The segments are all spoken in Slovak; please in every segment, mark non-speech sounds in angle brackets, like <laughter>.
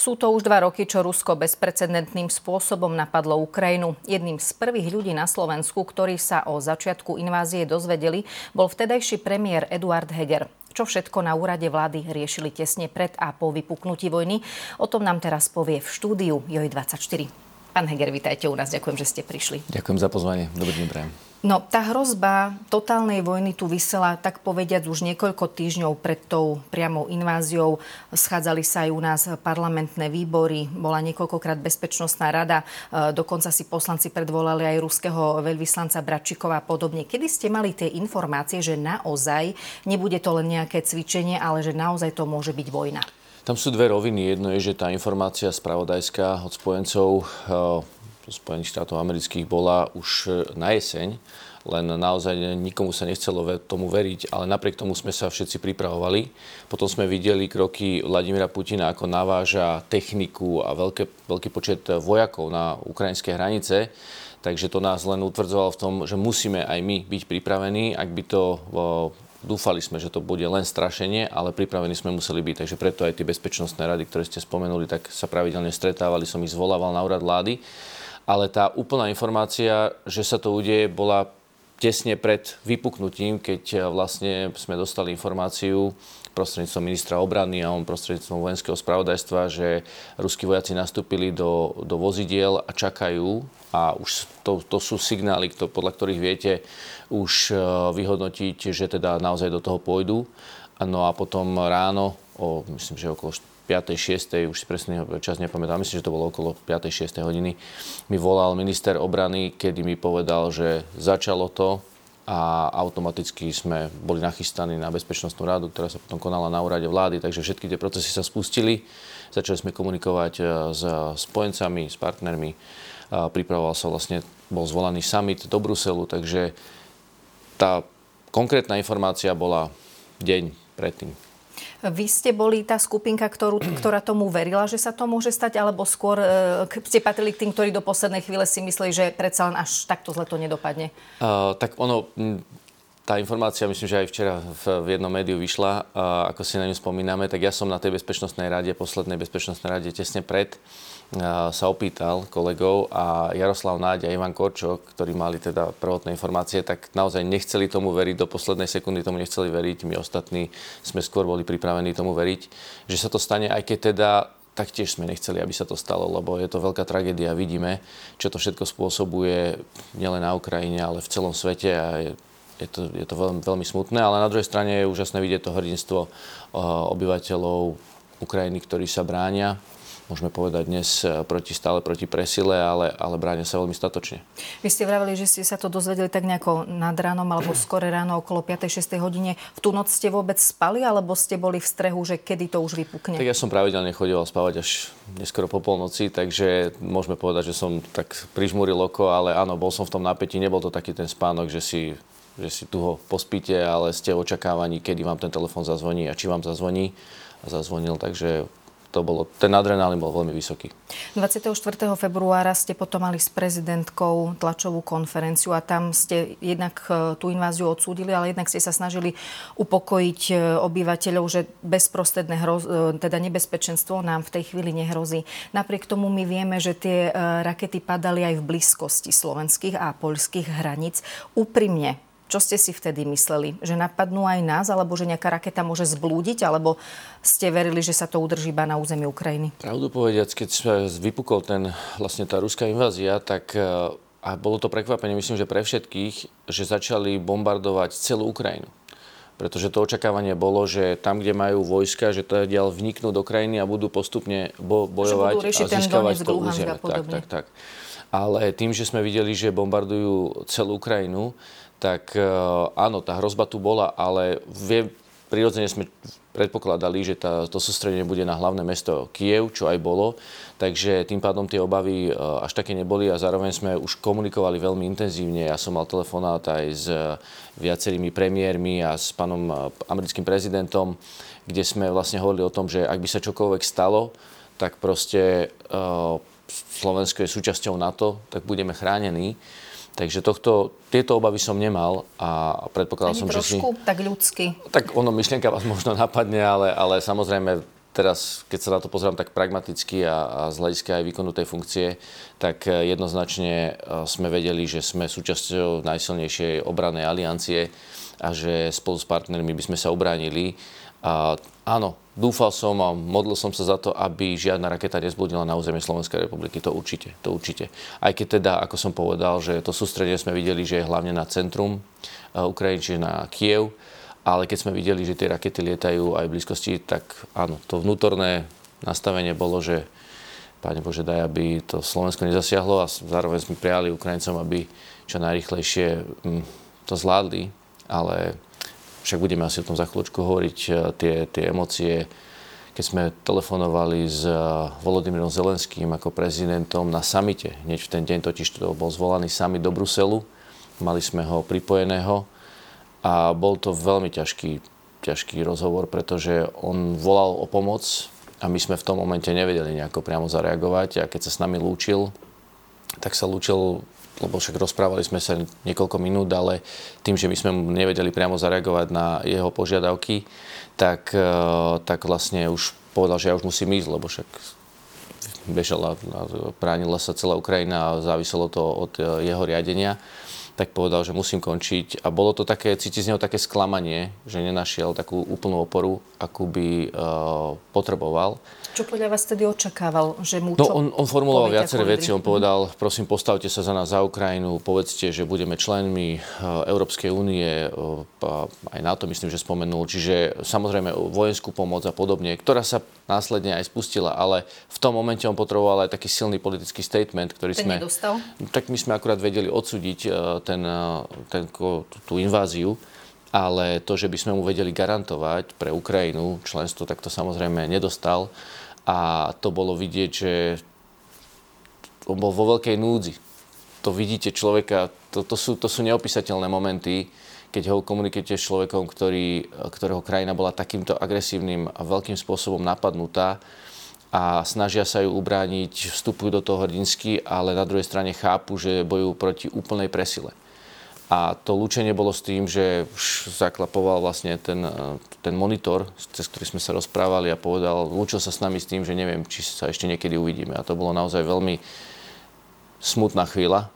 Sú to už dva roky, čo Rusko bezprecedentným spôsobom napadlo Ukrajinu. Jedným z prvých ľudí na Slovensku, ktorí sa o začiatku invázie dozvedeli, bol vtedajší premiér Eduard Heger. Čo všetko na úrade vlády riešili tesne pred a po vypuknutí vojny, o tom nám teraz povie v štúdiu JOJ24. Pán Heger, vítajte u nás. Ďakujem, že ste prišli. Ďakujem za pozvanie. Dobrý deň, prajem. No, tá hrozba totálnej vojny tu vysela, tak povediať, už niekoľko týždňov pred tou priamou inváziou. Schádzali sa aj u nás parlamentné výbory, bola niekoľkokrát bezpečnostná rada, e, dokonca si poslanci predvolali aj ruského veľvyslanca Bračikova a podobne. Kedy ste mali tie informácie, že naozaj nebude to len nejaké cvičenie, ale že naozaj to môže byť vojna? Tam sú dve roviny. Jedno je, že tá informácia spravodajská od spojencov e, Spojených štátov amerických bola už e, na jeseň, len naozaj nikomu sa nechcelo tomu veriť, ale napriek tomu sme sa všetci pripravovali. Potom sme videli kroky Vladimira Putina, ako naváža techniku a veľké, veľký počet vojakov na ukrajinské hranice. Takže to nás len utvrdzovalo v tom, že musíme aj my byť pripravení, ak by to Dúfali sme, že to bude len strašenie, ale pripravení sme museli byť. Takže preto aj tie bezpečnostné rady, ktoré ste spomenuli, tak sa pravidelne stretávali, som ich zvolával na úrad vlády ale tá úplná informácia, že sa to udeje, bola tesne pred vypuknutím, keď eh, vlastne sme dostali informáciu prostredníctvom ministra obrany a on prostredníctvom vojenského spravodajstva, že ruskí vojaci nastúpili do, do vozidiel a čakajú a už to, to sú signály, to, podľa ktorých viete už eh, vyhodnotiť, že teda naozaj do toho pôjdu. No a potom ráno, o, myslím, že okolo 5. 6. už si presný čas nepamätám, myslím, že to bolo okolo 5. 6. hodiny, mi volal minister obrany, kedy mi povedal, že začalo to a automaticky sme boli nachystaní na bezpečnostnú radu, ktorá sa potom konala na úrade vlády, takže všetky tie procesy sa spustili. Začali sme komunikovať e, s spojencami, s partnermi. Pripravoval sa vlastne, bol zvolaný summit do Bruselu, takže tá konkrétna informácia bola deň predtým. Vy ste boli tá skupinka, ktorú, ktorá tomu verila, že sa to môže stať, alebo skôr e, ste patrili k tým, ktorí do poslednej chvíle si mysleli, že predsa len až takto zle to nedopadne? Uh, tak ono, tá informácia, myslím, že aj včera v, v jednom médiu vyšla, a ako si na ňu spomíname, tak ja som na tej bezpečnostnej rade, poslednej bezpečnostnej rade tesne pred sa opýtal kolegov a Jaroslav Náď a Ivan Korčok, ktorí mali teda prvotné informácie, tak naozaj nechceli tomu veriť, do poslednej sekundy tomu nechceli veriť. My ostatní sme skôr boli pripravení tomu veriť, že sa to stane, aj keď teda taktiež sme nechceli, aby sa to stalo, lebo je to veľká tragédia. Vidíme, čo to všetko spôsobuje nielen na Ukrajine, ale v celom svete a je, je to, je to veľmi, veľmi smutné, ale na druhej strane je úžasné vidieť to hrdinstvo obyvateľov Ukrajiny, ktorí sa bránia môžeme povedať dnes e, proti, stále proti presile, ale, ale bránia sa veľmi statočne. Vy ste vraveli, že ste sa to dozvedeli tak nejako nad ránom alebo skore ráno okolo 5-6 hodine. V tú noc ste vôbec spali alebo ste boli v strehu, že kedy to už vypukne? Tak ja som pravidelne chodil spávať až neskoro po polnoci, takže môžeme povedať, že som tak prižmúril oko, ale áno, bol som v tom napätí, nebol to taký ten spánok, že si že si tu ho pospíte, ale ste očakávaní, kedy vám ten telefón zazvoní a či vám zazvoní a zazvonil, takže to bolo, ten adrenalín bol veľmi vysoký. 24. februára ste potom mali s prezidentkou tlačovú konferenciu a tam ste jednak e, tú inváziu odsúdili, ale jednak ste sa snažili upokojiť e, obyvateľov, že bezprostredné hroz, e, teda nebezpečenstvo nám v tej chvíli nehrozí. Napriek tomu my vieme, že tie rakety padali aj v blízkosti slovenských a poľských hraníc. Úprimne, čo ste si vtedy mysleli? Že napadnú aj nás, alebo že nejaká raketa môže zblúdiť, alebo ste verili, že sa to udrží iba na území Ukrajiny? Pravdu povediac, keď vypukol ten, vlastne tá ruská invázia, tak e, a bolo to prekvapenie, myslím, že pre všetkých, že začali bombardovať celú Ukrajinu. Pretože to očakávanie bolo, že tam, kde majú vojska, že to ďal vniknú do krajiny a budú postupne bo- bojovať a získavať to územie. Tak, tak, tak. Ale tým, že sme videli, že bombardujú celú Ukrajinu, tak e, áno, tá hrozba tu bola, ale vie, prirodzene sme predpokladali, že tá, to sústredenie bude na hlavné mesto Kiev, čo aj bolo, takže tým pádom tie obavy e, až také neboli a zároveň sme už komunikovali veľmi intenzívne. Ja som mal telefonát aj s viacerými premiérmi a s pánom e, americkým prezidentom, kde sme vlastne hovorili o tom, že ak by sa čokoľvek stalo, tak proste Slovensko je súčasťou NATO, tak budeme chránení. Takže tohto, tieto obavy som nemal a predpokladal Ani som, trošku, že si... tak ľudsky. Tak ono, myšlienka vás možno napadne, ale, ale samozrejme teraz, keď sa na to pozriem tak pragmaticky a, a z hľadiska aj výkonu tej funkcie, tak jednoznačne sme vedeli, že sme súčasťou najsilnejšej obranej aliancie a že spolu s partnermi by sme sa ubránili. A áno, dúfal som a modlil som sa za to, aby žiadna raketa nezbludila na územie Slovenskej republiky. To určite, to určite. Aj keď teda, ako som povedal, že to sústredenie sme videli, že je hlavne na centrum Ukrajiny, čiže na Kiev, ale keď sme videli, že tie rakety lietajú aj v blízkosti, tak áno, to vnútorné nastavenie bolo, že Pane Bože, daj, aby to Slovensko nezasiahlo a zároveň sme prijali Ukrajincom, aby čo najrychlejšie mm, to zvládli, ale však budeme asi o tom za chvíľočku hovoriť, e, tie, tie emócie, keď sme telefonovali s e, Volodymyrom Zelenským ako prezidentom na samite, hneď v ten deň totiž to bol zvolaný summit do Bruselu, mali sme ho pripojeného, a bol to veľmi ťažký, ťažký rozhovor, pretože on volal o pomoc a my sme v tom momente nevedeli nejako priamo zareagovať. A keď sa s nami lúčil, tak sa lúčil, lebo však rozprávali sme sa niekoľko minút, ale tým, že my sme nevedeli priamo zareagovať na jeho požiadavky, tak, e, tak vlastne už povedal, že ja už musím ísť, lebo však bežala, bránila sa celá Ukrajina a záviselo to od e, jeho riadenia tak povedal, že musím končiť. A bolo to také, cíti z neho také sklamanie, že nenašiel takú úplnú oporu, akú by uh, potreboval. Čo podľa vás tedy očakával? Že mu no, on, on formuloval viaceré veci. On povedal, prosím, postavte sa za nás, za Ukrajinu, povedzte, že budeme členmi uh, Európskej únie, uh, aj na to myslím, že spomenul. Čiže samozrejme vojenskú pomoc a podobne, ktorá sa následne aj spustila, ale v tom momente on potreboval aj taký silný politický statement, ktorý ten sme... Nedostal? Tak my sme akurát vedeli odsúdiť ten, ten, tú inváziu, ale to, že by sme mu vedeli garantovať pre Ukrajinu členstvo, tak to samozrejme nedostal. A to bolo vidieť, že on bol vo veľkej núdzi. To vidíte človeka, to, to, sú, to sú neopísateľné momenty, keď ho komunikujete s človekom, ktorý, ktorého krajina bola takýmto agresívnym a veľkým spôsobom napadnutá a snažia sa ju ubrániť, vstupujú do toho hrdinsky, ale na druhej strane chápu, že bojujú proti úplnej presile. A to lúčenie bolo s tým, že zaklapoval vlastne ten, ten monitor, cez ktorý sme sa rozprávali a povedal, lúčil sa s nami s tým, že neviem, či sa ešte niekedy uvidíme. A to bolo naozaj veľmi smutná chvíľa.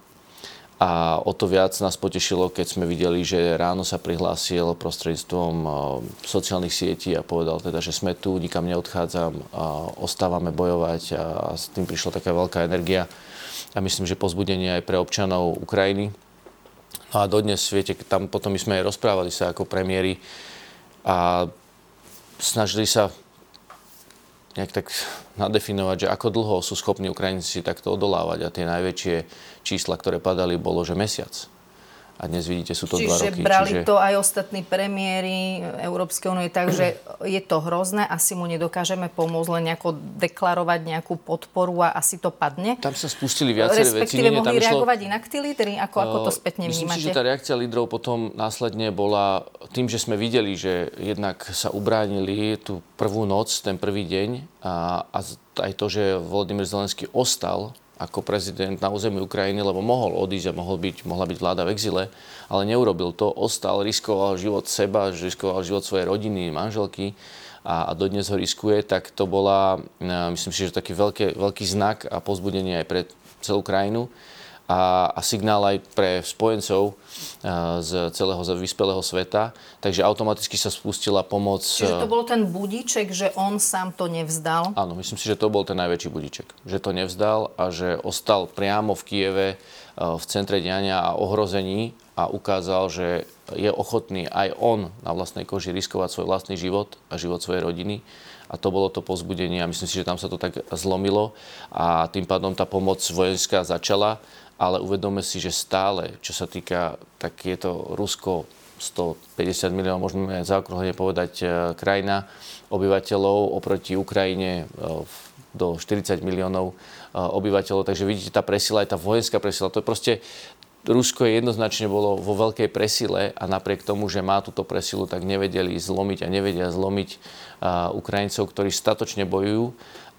A o to viac nás potešilo, keď sme videli, že ráno sa prihlásil prostredstvom sociálnych sietí a povedal teda, že sme tu, nikam neodchádzam, a ostávame bojovať a s tým prišla taká veľká energia. A myslím, že pozbudenie aj pre občanov Ukrajiny, a dodnes, viete, tam potom my sme aj rozprávali sa ako premiéry a snažili sa nejak tak nadefinovať, že ako dlho sú schopní Ukrajinci takto odolávať a tie najväčšie čísla, ktoré padali, bolo, že mesiac a dnes vidíte, sú to čiže dva roky. brali čiže... to aj ostatní premiéry Európskej únie, takže je to hrozné, asi mu nedokážeme pomôcť len nejako deklarovať nejakú podporu a asi to padne. Tam sa spustili viaceré veci. Respektíve mohli išlo... reagovať inak tí lídry? Ako, ako to spätne Myslím vnímate? Myslím si, že tá reakcia lídrov potom následne bola tým, že sme videli, že jednak sa ubránili tú prvú noc, ten prvý deň a, a aj to, že Volodymyr Zelenský ostal ako prezident na území Ukrajiny, lebo mohol odísť a mohol byť, mohla byť vláda v exile, ale neurobil to. Ostal, riskoval život seba, riskoval život svojej rodiny, manželky a, a dodnes ho riskuje, tak to bola, myslím si, že taký veľký, veľký znak a pozbudenie aj pre celú krajinu a, a signál aj pre spojencov z celého vyspelého sveta. Takže automaticky sa spustila pomoc. Čiže to bol ten budíček, že on sám to nevzdal? Áno, myslím si, že to bol ten najväčší budíček. Že to nevzdal a že ostal priamo v Kieve v centre diania a ohrození a ukázal, že je ochotný aj on na vlastnej koži riskovať svoj vlastný život a život svojej rodiny a to bolo to pozbudenie a myslím si, že tam sa to tak zlomilo a tým pádom tá pomoc vojenská začala ale uvedome si, že stále, čo sa týka, tak je to Rusko 150 miliónov, môžeme zaokrúhlene povedať, e, krajina obyvateľov oproti Ukrajine e, do 40 miliónov e, obyvateľov. Takže vidíte, tá presila, aj tá vojenská presila, to je proste, Rusko je jednoznačne bolo vo veľkej presile a napriek tomu, že má túto presilu, tak nevedeli zlomiť a nevedia zlomiť Ukrajincov, ktorí statočne bojujú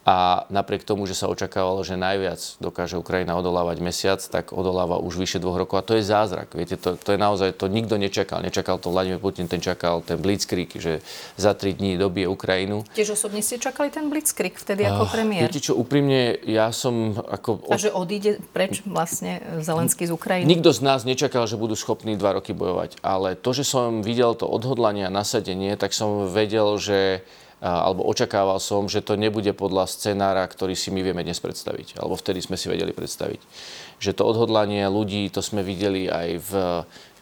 a napriek tomu, že sa očakávalo, že najviac dokáže Ukrajina odolávať mesiac, tak odoláva už vyše dvoch rokov. A to je zázrak. Viete, to, to je naozaj, to nikto nečakal. Nečakal to Vladimír Putin, ten čakal ten blitzkrieg, že za tri dní dobije Ukrajinu. Tiež osobne ste čakali ten blitzkrieg vtedy ako premiér? Viete čo, úprimne, ja som ako... A že odíde preč vlastne Zelenský z Ukrajiny? Nikto z nás nečakal, že budú schopní dva roky bojovať. Ale to, že som videl to odhodlanie a nasadenie, tak som vedel, že alebo očakával som, že to nebude podľa scenára, ktorý si my vieme dnes predstaviť, alebo vtedy sme si vedeli predstaviť. Že to odhodlanie ľudí, to sme videli aj v,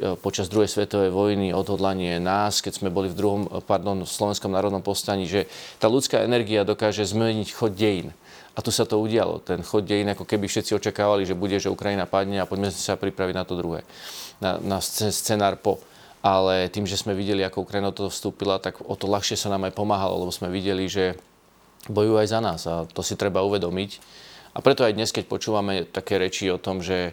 e, počas druhej svetovej vojny, odhodlanie nás, keď sme boli v druhom, pardon, v Slovenskom národnom povstaní, že tá ľudská energia dokáže zmeniť chod dejín. A tu sa to udialo. Ten chod dejín, ako keby všetci očakávali, že bude, že Ukrajina padne a poďme sa pripraviť na to druhé. Na, na scenár po ale tým, že sme videli, ako Ukrajina to vstúpila, tak o to ľahšie sa nám aj pomáhalo, lebo sme videli, že bojujú aj za nás a to si treba uvedomiť. A preto aj dnes, keď počúvame také reči o tom, že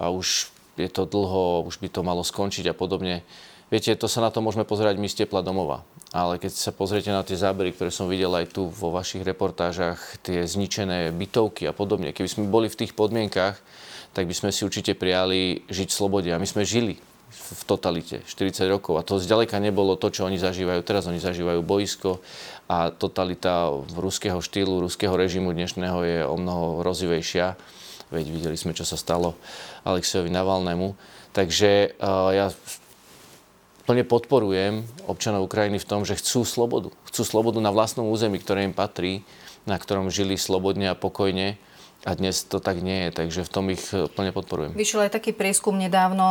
už je to dlho, už by to malo skončiť a podobne, viete, to sa na to môžeme pozerať my z tepla domova. Ale keď sa pozriete na tie zábery, ktoré som videl aj tu vo vašich reportážach, tie zničené bytovky a podobne, keby sme boli v tých podmienkach, tak by sme si určite prijali žiť v slobode. A my sme žili v totalite 40 rokov. A to zďaleka nebolo to, čo oni zažívajú teraz. Oni zažívajú boisko a totalita ruského štýlu, ruského režimu dnešného je o mnoho rozivejšia. Veď videli sme, čo sa stalo Alexejovi Navalnému. Takže uh, ja plne podporujem občanov Ukrajiny v tom, že chcú slobodu. Chcú slobodu na vlastnom území, ktoré im patrí, na ktorom žili slobodne a pokojne a dnes to tak nie je, takže v tom ich e, plne podporujem. Vyšiel aj taký prieskum nedávno,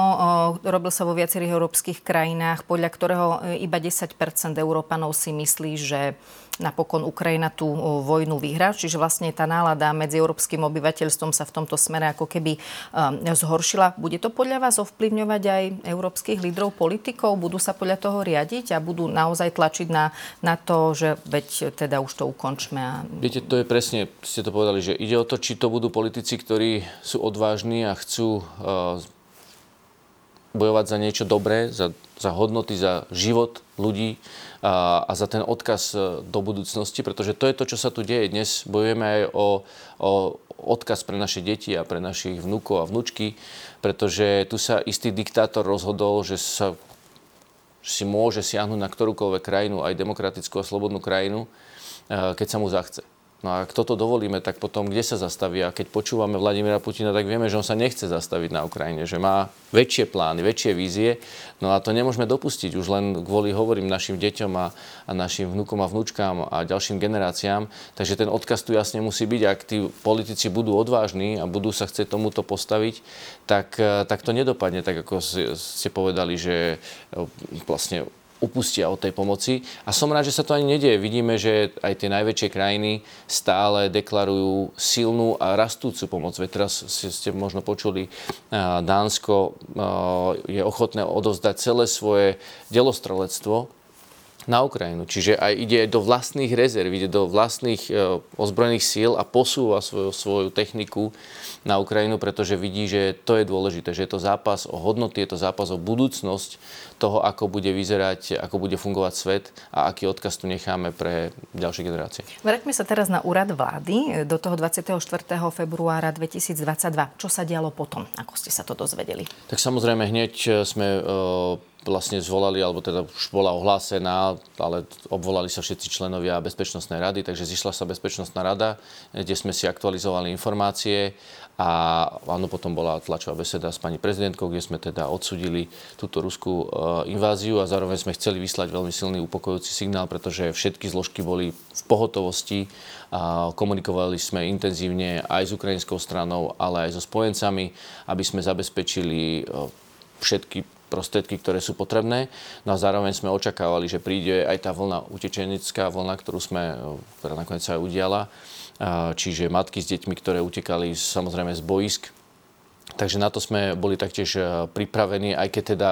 robil sa vo viacerých európskych krajinách, podľa ktorého e, iba 10 Európanov si myslí, že napokon Ukrajina tú vojnu vyhrá. Čiže vlastne tá nálada medzi európskym obyvateľstvom sa v tomto smere ako keby zhoršila. Bude to podľa vás ovplyvňovať aj európskych lídrov politikov? Budú sa podľa toho riadiť a budú naozaj tlačiť na, na to, že veď teda už to ukončme? A... Viete, to je presne, ste to povedali, že ide o to, či to budú politici, ktorí sú odvážni a chcú uh, bojovať za niečo dobré, za, za hodnoty, za život ľudí a, a za ten odkaz e, do budúcnosti, pretože to je to, čo sa tu deje. Dnes bojujeme aj o, o odkaz pre naše deti a pre našich vnúkov a vnúčky, pretože tu sa istý diktátor rozhodol, že sa si môže siahnuť na ktorúkoľvek krajinu, aj demokratickú a slobodnú krajinu, e, keď sa mu zachce. No a ak toto dovolíme, tak potom kde sa zastaví? A keď počúvame Vladimíra Putina, tak vieme, že on sa nechce zastaviť na Ukrajine, že má väčšie plány, väčšie vízie. No a to nemôžeme dopustiť už len kvôli, hovorím, našim deťom a, a našim vnúkom a vnúčkám a ďalším generáciám. Takže ten odkaz tu jasne musí byť. Ak tí politici budú odvážni a budú sa chcieť tomuto postaviť, tak, tak to nedopadne tak, ako ste povedali, že vlastne upustia od tej pomoci. A som rád, že sa to ani nedieje. Vidíme, že aj tie najväčšie krajiny stále deklarujú silnú a rastúcu pomoc. Veď teraz ste možno počuli, Dánsko je ochotné odozdať celé svoje delostrelectvo na Ukrajinu. Čiže aj ide do vlastných rezerv, ide do vlastných e, ozbrojených síl a posúva svoju, svoju techniku na Ukrajinu, pretože vidí, že to je dôležité, že je to zápas o hodnoty, je to zápas o budúcnosť toho, ako bude vyzerať, ako bude fungovať svet a aký odkaz tu necháme pre ďalšie generácie. Vráťme sa teraz na úrad vlády do toho 24. februára 2022. Čo sa dialo potom, ako ste sa to dozvedeli? Tak samozrejme hneď sme e, vlastne zvolali, alebo teda už bola ohlásená, ale obvolali sa všetci členovia Bezpečnostnej rady, takže zišla sa Bezpečnostná rada, kde sme si aktualizovali informácie a áno, potom bola tlačová beseda s pani prezidentkou, kde sme teda odsudili túto ruskú e, inváziu a zároveň sme chceli vyslať veľmi silný upokojujúci signál, pretože všetky zložky boli v pohotovosti a komunikovali sme intenzívne aj s ukrajinskou stranou, ale aj so spojencami, aby sme zabezpečili e, všetky prostriedky, ktoré sú potrebné. No a zároveň sme očakávali, že príde aj tá vlna, utečenická vlna, ktorú sme, ktorá nakoniec sa aj udiala. Čiže matky s deťmi, ktoré utekali samozrejme z boisk. Takže na to sme boli taktiež pripravení, aj keď teda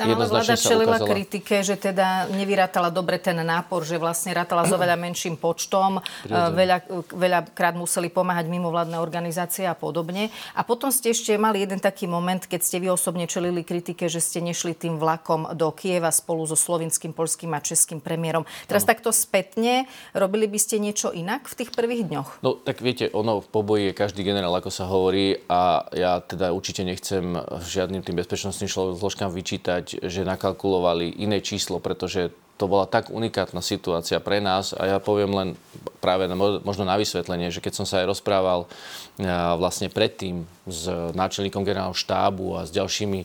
Tam ale vláda čelila ukázala... kritike, že teda nevyrátala dobre ten nápor, že vlastne rátala s oveľa menším počtom, veľa, veľakrát museli pomáhať mimovládne organizácie a podobne. A potom ste ešte mali jeden taký moment, keď ste vy osobne čelili kritike, že ste nešli tým vlakom do Kieva spolu so slovinským, polským a českým premiérom. Teraz ano. takto spätne, robili by ste niečo inak v tých prvých dňoch? No tak viete, ono v poboji je každý generál, ako sa hovorí, a ja teda určite nechcem žiadnym tým bezpečnostným zložkám vyčítať, že nakalkulovali iné číslo, pretože to bola tak unikátna situácia pre nás. A ja poviem len práve možno na vysvetlenie, že keď som sa aj rozprával vlastne predtým s náčelníkom generálneho štábu a s ďalšími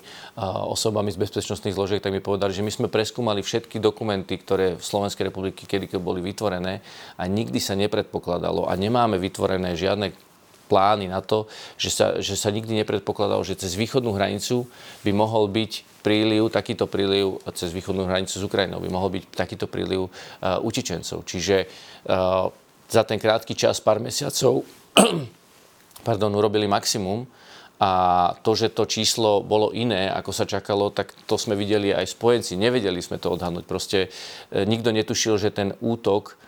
osobami z bezpečnostných zložiek, tak mi povedali, že my sme preskúmali všetky dokumenty, ktoré v Slovenskej republiky kedy boli vytvorené a nikdy sa nepredpokladalo a nemáme vytvorené žiadne plány na to, že sa, že sa nikdy nepredpokladalo, že cez východnú hranicu by mohol byť príliv, takýto príliv cez východnú hranicu s Ukrajinou, by mohol byť takýto príliv uh, učičencov. Čiže uh, za ten krátky čas, pár mesiacov, <clears throat> pardon, urobili maximum a to, že to číslo bolo iné, ako sa čakalo, tak to sme videli aj spojenci. Nevedeli sme to odhadnúť. Proste e, nikto netušil, že ten útok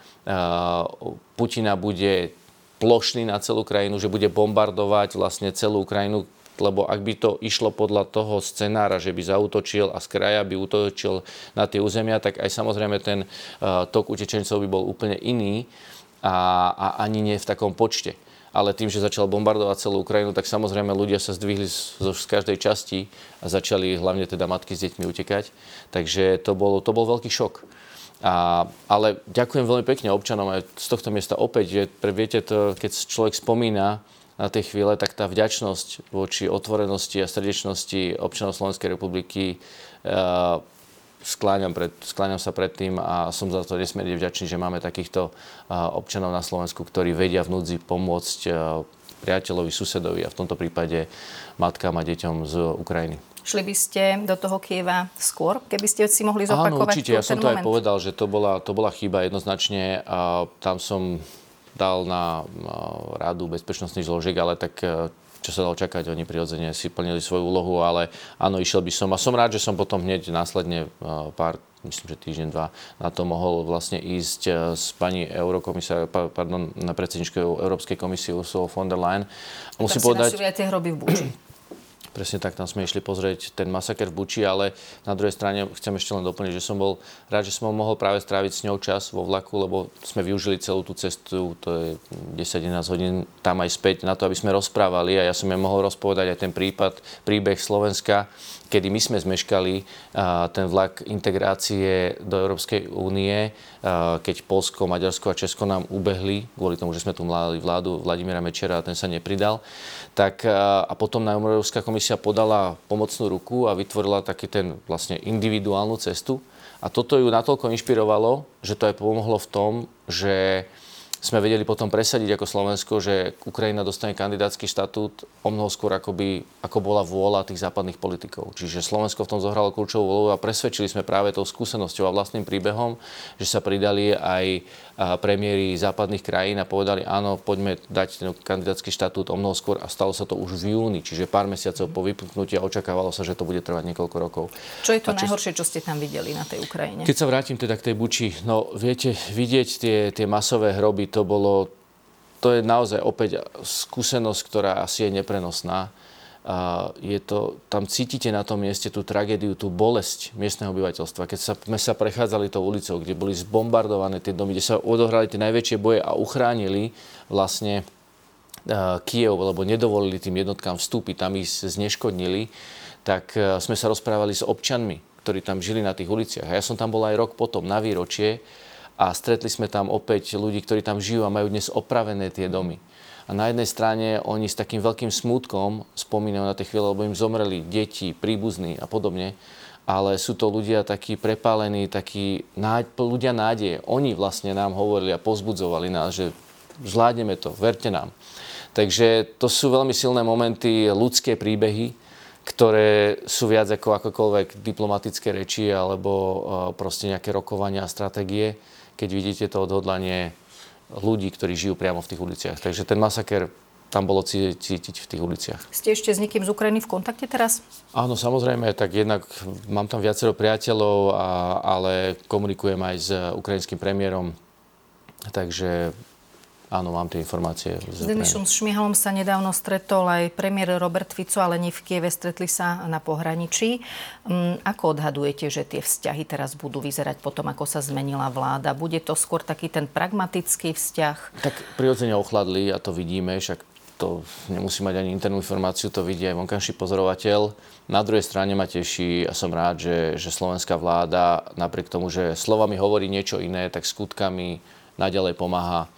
Putina bude plošný na celú krajinu, že bude bombardovať vlastne celú krajinu, lebo ak by to išlo podľa toho scenára, že by zautočil a z kraja by útočil na tie územia, tak aj samozrejme ten uh, tok utečencov by bol úplne iný a, a ani nie v takom počte. Ale tým, že začal bombardovať celú Ukrajinu, tak samozrejme ľudia sa zdvihli z, z každej časti a začali hlavne teda matky s deťmi utekať. Takže to bol, to bol veľký šok. A, ale ďakujem veľmi pekne občanom aj z tohto miesta opäť, že viete to, keď človek spomína na tej chvíle, tak tá vďačnosť voči otvorenosti a srdečnosti občanov Slovenskej republiky uh, skláňam, pred, skláňam sa pred tým a som za to nesmierne vďačný, že máme takýchto uh, občanov na Slovensku, ktorí vedia v núdzi pomôcť uh, priateľovi, susedovi a v tomto prípade matkám a deťom z Ukrajiny. Šli by ste do toho Kieva skôr, keby ste si mohli zopakovať Áno, určite. Ja som to moment. aj povedal, že to bola, to bola chyba jednoznačne. A tam som dal na radu bezpečnostných zložiek, ale tak e, čo sa dalo čakať, oni prirodzene si plnili svoju úlohu, ale áno, išiel by som. A som rád, že som potom hneď následne e, pár myslím, že týždeň, dva na to mohol vlastne ísť e, s pani eurokomisár, pardon, na predsedničkou Európskej komisie Ursula von der Leyen. Musím povedať... tie hroby v Buči. Presne tak, tam sme išli pozrieť ten masaker v Buči, ale na druhej strane chcem ešte len doplniť, že som bol rád, že som mohol práve stráviť s ňou čas vo vlaku, lebo sme využili celú tú cestu, to je 10-11 hodín tam aj späť, na to, aby sme rozprávali a ja som jej mohol rozpovedať aj ten prípad, príbeh Slovenska, kedy my sme zmeškali ten vlak integrácie do Európskej únie, keď Polsko, Maďarsko a Česko nám ubehli, kvôli tomu, že sme tu mali vládu Vladimíra Mečera a ten sa nepridal. Tak, a potom nám Európska komisia podala pomocnú ruku a vytvorila taký ten vlastne individuálnu cestu. A toto ju natoľko inšpirovalo, že to aj pomohlo v tom, že sme vedeli potom presadiť ako Slovensko, že Ukrajina dostane kandidátsky štatút o mnoho skôr ako, by, ako bola vôľa tých západných politikov. Čiže Slovensko v tom zohralo kľúčovú úlohu a presvedčili sme práve tou skúsenosťou a vlastným príbehom, že sa pridali aj premiéry západných krajín a povedali, áno, poďme dať ten kandidátsky štatút o mnoho skôr a stalo sa to už v júni, čiže pár mesiacov po vypuknutí a očakávalo sa, že to bude trvať niekoľko rokov. Čo je to a najhoršie, čo ste tam videli na tej Ukrajine? Keď sa vrátim teda k tej Buči, no viete, vidieť tie, tie masové hroby, to bolo, to je naozaj opäť skúsenosť, ktorá asi je neprenosná je to, tam cítite na tom mieste tú tragédiu, tú bolesť miestneho obyvateľstva. Keď sa, sme sa prechádzali tou ulicou, kde boli zbombardované tie domy, kde sa odohrali tie najväčšie boje a uchránili vlastne uh, Kiev, lebo nedovolili tým jednotkám vstúpiť, tam ich zneškodnili, tak uh, sme sa rozprávali s občanmi, ktorí tam žili na tých uliciach. A ja som tam bol aj rok potom na výročie a stretli sme tam opäť ľudí, ktorí tam žijú a majú dnes opravené tie domy. A na jednej strane oni s takým veľkým smútkom spomínajú na tie chvíle, lebo im zomreli deti, príbuzní a podobne. Ale sú to ľudia takí prepálení, takí ľudia nádeje. Oni vlastne nám hovorili a pozbudzovali nás, že zvládneme to, verte nám. Takže to sú veľmi silné momenty, ľudské príbehy, ktoré sú viac ako akokoľvek diplomatické reči alebo e, proste nejaké rokovania a stratégie, keď vidíte to odhodlanie ľudí, ktorí žijú priamo v tých uliciach. Takže ten masaker tam bolo cítiť v tých uliciach. Ste ešte s niekým z Ukrajiny v kontakte teraz? Áno, samozrejme, tak jednak mám tam viacero priateľov, a, ale komunikujem aj s ukrajinským premiérom, takže Áno, mám tie informácie. S Denišom Šmihalom sa nedávno stretol aj premiér Robert Fico, ale nie v Kieve, stretli sa na pohraničí. Um, ako odhadujete, že tie vzťahy teraz budú vyzerať potom, ako sa zmenila vláda? Bude to skôr taký ten pragmatický vzťah? Tak prirodzene ochladli a to vidíme, však to nemusí mať ani internú informáciu, to vidí aj vonkajší pozorovateľ. Na druhej strane ma teší a som rád, že, že slovenská vláda napriek tomu, že slovami hovorí niečo iné, tak skutkami naďalej pomáha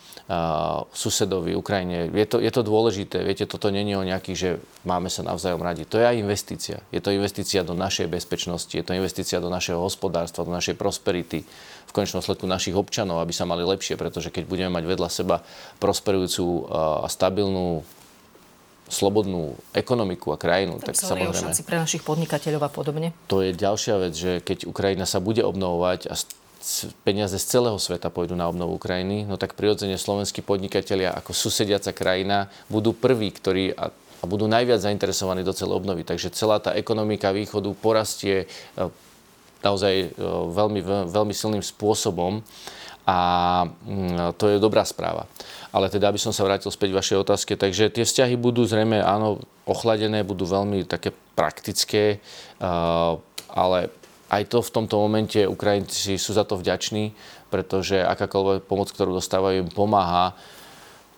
susedovi, Ukrajine. Je to, je to dôležité. Viete, toto není o nejakých, že máme sa navzájom radi. To je aj investícia. Je to investícia do našej bezpečnosti, je to investícia do našeho hospodárstva, do našej prosperity, v konečnom sledku našich občanov, aby sa mali lepšie, pretože keď budeme mať vedľa seba prosperujúcu a stabilnú slobodnú ekonomiku a krajinu, tak, tak samozrejme... pre našich podnikateľov a podobne. To je ďalšia vec, že keď Ukrajina sa bude obnovovať a peniaze z celého sveta pôjdu na obnovu Ukrajiny, no tak prirodzene slovenskí podnikatelia ako susediaca krajina budú prví, ktorí a, a budú najviac zainteresovaní do celej obnovy. Takže celá tá ekonomika východu porastie e, naozaj e, veľmi, veľmi silným spôsobom a mm, to je dobrá správa. Ale teda, aby som sa vrátil späť k vašej otázke, takže tie vzťahy budú zrejme, áno, ochladené, budú veľmi také praktické, e, ale aj to v tomto momente Ukrajinci sú za to vďační, pretože akákoľvek pomoc, ktorú dostávajú, im pomáha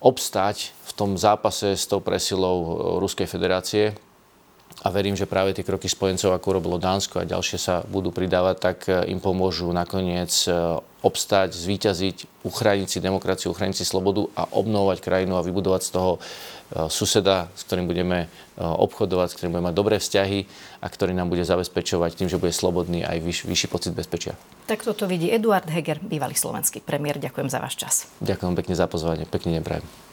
obstať v tom zápase s tou presilou Ruskej federácie. A verím, že práve tie kroky spojencov, ako robilo Dánsko a ďalšie sa budú pridávať, tak e, im pomôžu nakoniec e, obstať, zvíťaziť, uchrániť si demokraciu, uchrániť si slobodu a obnovovať krajinu a vybudovať z toho E, suseda, s ktorým budeme obchodovať, s ktorým budeme mať dobré vzťahy a ktorý nám bude zabezpečovať tým, že bude slobodný aj vyš, vyšší pocit bezpečia. Tak toto vidí Eduard Heger, bývalý slovenský premiér. Ďakujem za váš čas. Ďakujem pekne za pozvanie. Pekný deň prajem.